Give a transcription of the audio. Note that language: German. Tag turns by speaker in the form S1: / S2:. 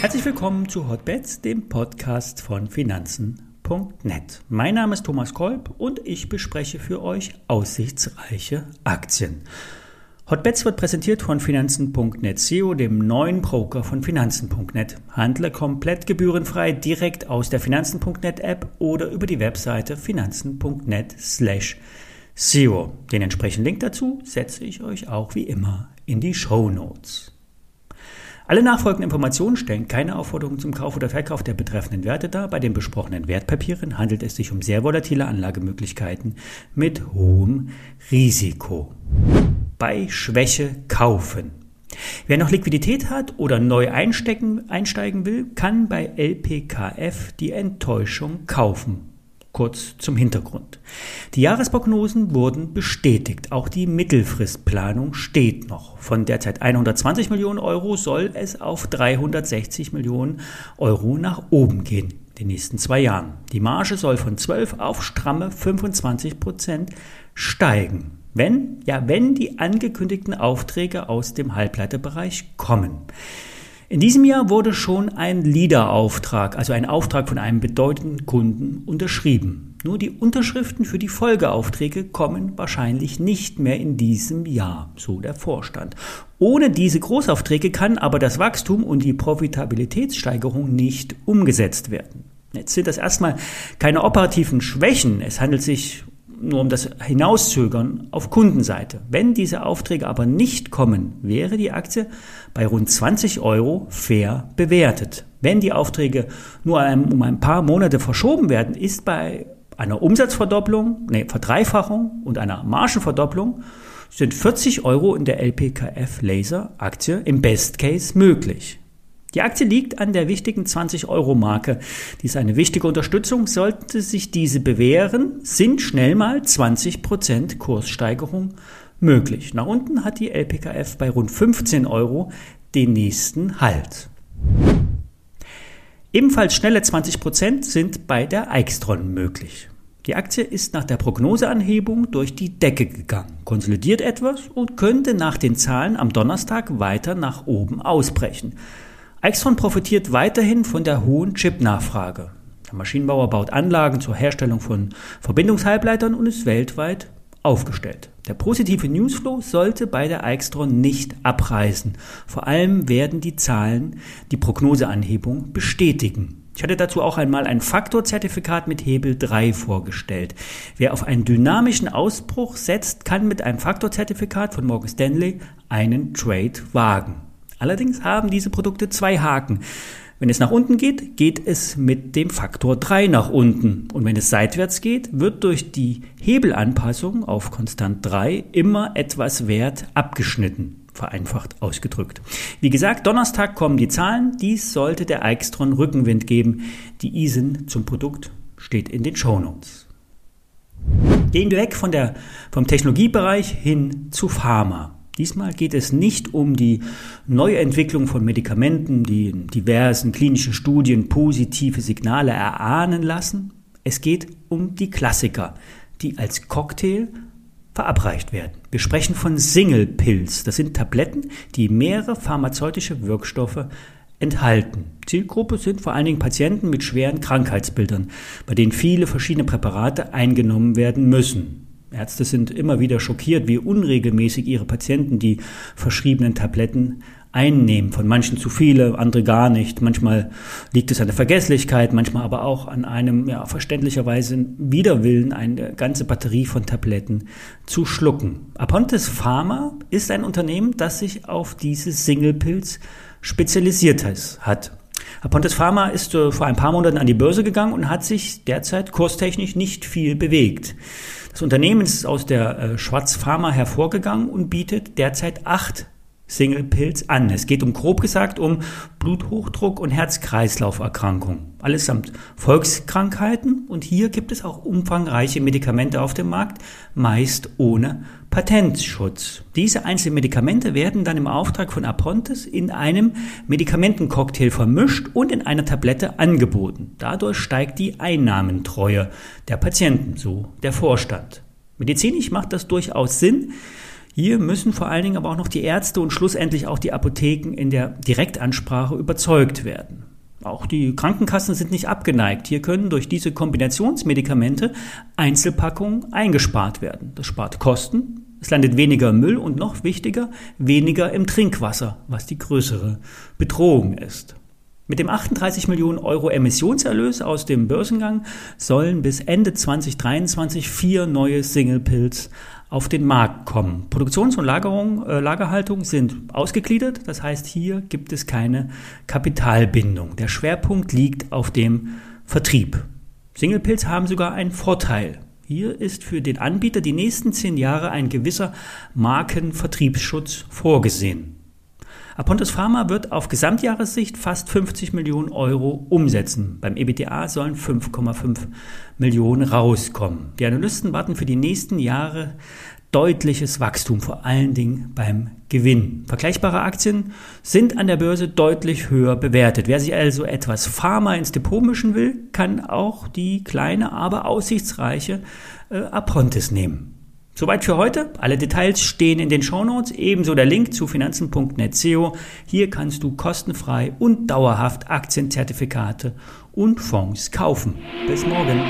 S1: Herzlich willkommen zu Hotbets, dem Podcast von Finanzen.net. Mein Name ist Thomas Kolb und ich bespreche für euch aussichtsreiche Aktien. Hotbets wird präsentiert von Finanzen.net SEO, dem neuen Broker von Finanzen.net. Handle komplett gebührenfrei direkt aus der Finanzen.net App oder über die Webseite finanzen.net slash SEO. Den entsprechenden Link dazu setze ich euch auch wie immer in die Show Notes. Alle nachfolgenden Informationen stellen keine Aufforderung zum Kauf oder Verkauf der betreffenden Werte dar. Bei den besprochenen Wertpapieren handelt es sich um sehr volatile Anlagemöglichkeiten mit hohem Risiko bei Schwäche kaufen. Wer noch Liquidität hat oder neu einsteigen will, kann bei LPKF die Enttäuschung kaufen. Kurz zum Hintergrund. Die Jahresprognosen wurden bestätigt. Auch die Mittelfristplanung steht noch. Von derzeit 120 Millionen Euro soll es auf 360 Millionen Euro nach oben gehen in den nächsten zwei Jahren. Die Marge soll von 12 auf stramme 25 Prozent steigen. Wenn, ja, wenn die angekündigten Aufträge aus dem Halbleiterbereich kommen. In diesem Jahr wurde schon ein Leader-Auftrag, also ein Auftrag von einem bedeutenden Kunden, unterschrieben. Nur die Unterschriften für die Folgeaufträge kommen wahrscheinlich nicht mehr in diesem Jahr, so der Vorstand. Ohne diese Großaufträge kann aber das Wachstum und die Profitabilitätssteigerung nicht umgesetzt werden. Jetzt sind das erstmal keine operativen Schwächen. Es handelt sich nur um das Hinauszögern auf Kundenseite. Wenn diese Aufträge aber nicht kommen, wäre die Aktie bei rund 20 Euro fair bewertet. Wenn die Aufträge nur um ein paar Monate verschoben werden, ist bei einer Umsatzverdopplung, nee, Verdreifachung und einer Margenverdopplung sind 40 Euro in der LPKF Laser Aktie im Best Case möglich. Die Aktie liegt an der wichtigen 20-Euro-Marke. Dies ist eine wichtige Unterstützung. Sollte sich diese bewähren, sind schnell mal 20% Kurssteigerung möglich. Nach unten hat die LPKF bei rund 15 Euro den nächsten Halt. Ebenfalls schnelle 20% sind bei der Eichstron möglich. Die Aktie ist nach der Prognoseanhebung durch die Decke gegangen, konsolidiert etwas und könnte nach den Zahlen am Donnerstag weiter nach oben ausbrechen. Extron profitiert weiterhin von der hohen Chip-Nachfrage. Der Maschinenbauer baut Anlagen zur Herstellung von Verbindungshalbleitern und ist weltweit aufgestellt. Der positive Newsflow sollte bei der Extron nicht abreißen. Vor allem werden die Zahlen die Prognoseanhebung bestätigen. Ich hatte dazu auch einmal ein Faktorzertifikat mit Hebel 3 vorgestellt. Wer auf einen dynamischen Ausbruch setzt, kann mit einem Faktorzertifikat von Morgan Stanley einen Trade wagen. Allerdings haben diese Produkte zwei Haken. Wenn es nach unten geht, geht es mit dem Faktor 3 nach unten. Und wenn es seitwärts geht, wird durch die Hebelanpassung auf konstant 3 immer etwas Wert abgeschnitten. Vereinfacht ausgedrückt. Wie gesagt, Donnerstag kommen die Zahlen. Dies sollte der Eichstron Rückenwind geben. Die ISIN zum Produkt steht in den Shownotes. Gehen wir weg von der, vom Technologiebereich hin zu Pharma. Diesmal geht es nicht um die Neuentwicklung von Medikamenten, die in diversen klinischen Studien positive Signale erahnen lassen. Es geht um die Klassiker, die als Cocktail verabreicht werden. Wir sprechen von Single Pills. Das sind Tabletten, die mehrere pharmazeutische Wirkstoffe enthalten. Zielgruppe sind vor allen Dingen Patienten mit schweren Krankheitsbildern, bei denen viele verschiedene Präparate eingenommen werden müssen. Ärzte sind immer wieder schockiert, wie unregelmäßig ihre Patienten die verschriebenen Tabletten einnehmen. Von manchen zu viele, andere gar nicht. Manchmal liegt es an der Vergesslichkeit, manchmal aber auch an einem, ja, verständlicherweise Widerwillen, eine ganze Batterie von Tabletten zu schlucken. Apontes Pharma ist ein Unternehmen, das sich auf diese Single Pills spezialisiert hat. Apontes Pharma ist äh, vor ein paar Monaten an die Börse gegangen und hat sich derzeit kurstechnisch nicht viel bewegt. Das Unternehmen ist aus der äh, Schwarzpharma hervorgegangen und bietet derzeit acht Single Pills an. Es geht um grob gesagt um Bluthochdruck und Herz-Kreislauf-Erkrankungen. Allesamt Volkskrankheiten und hier gibt es auch umfangreiche Medikamente auf dem Markt, meist ohne Patentschutz. Diese einzelnen Medikamente werden dann im Auftrag von Apontes in einem Medikamentencocktail vermischt und in einer Tablette angeboten. Dadurch steigt die Einnahmentreue der Patienten, so der Vorstand. Medizinisch macht das durchaus Sinn, Hier müssen vor allen Dingen aber auch noch die Ärzte und schlussendlich auch die Apotheken in der Direktansprache überzeugt werden. Auch die Krankenkassen sind nicht abgeneigt. Hier können durch diese Kombinationsmedikamente Einzelpackungen eingespart werden. Das spart Kosten, es landet weniger Müll und noch wichtiger, weniger im Trinkwasser, was die größere Bedrohung ist. Mit dem 38 Millionen Euro Emissionserlös aus dem Börsengang sollen bis Ende 2023 vier neue Single Pills auf den Markt kommen. Produktions- und Lagerung, äh, Lagerhaltung sind ausgegliedert, das heißt, hier gibt es keine Kapitalbindung. Der Schwerpunkt liegt auf dem Vertrieb. Single Pills haben sogar einen Vorteil. Hier ist für den Anbieter die nächsten zehn Jahre ein gewisser Markenvertriebsschutz vorgesehen. Apontis Pharma wird auf Gesamtjahressicht fast 50 Millionen Euro umsetzen. Beim EBTA sollen 5,5 Millionen rauskommen. Die Analysten warten für die nächsten Jahre deutliches Wachstum, vor allen Dingen beim Gewinn. Vergleichbare Aktien sind an der Börse deutlich höher bewertet. Wer sich also etwas Pharma ins Depot mischen will, kann auch die kleine, aber aussichtsreiche äh, Apontis nehmen. Soweit für heute. Alle Details stehen in den Shownotes, ebenso der Link zu finanzen.net Hier kannst du kostenfrei und dauerhaft Aktienzertifikate und Fonds kaufen. Bis morgen.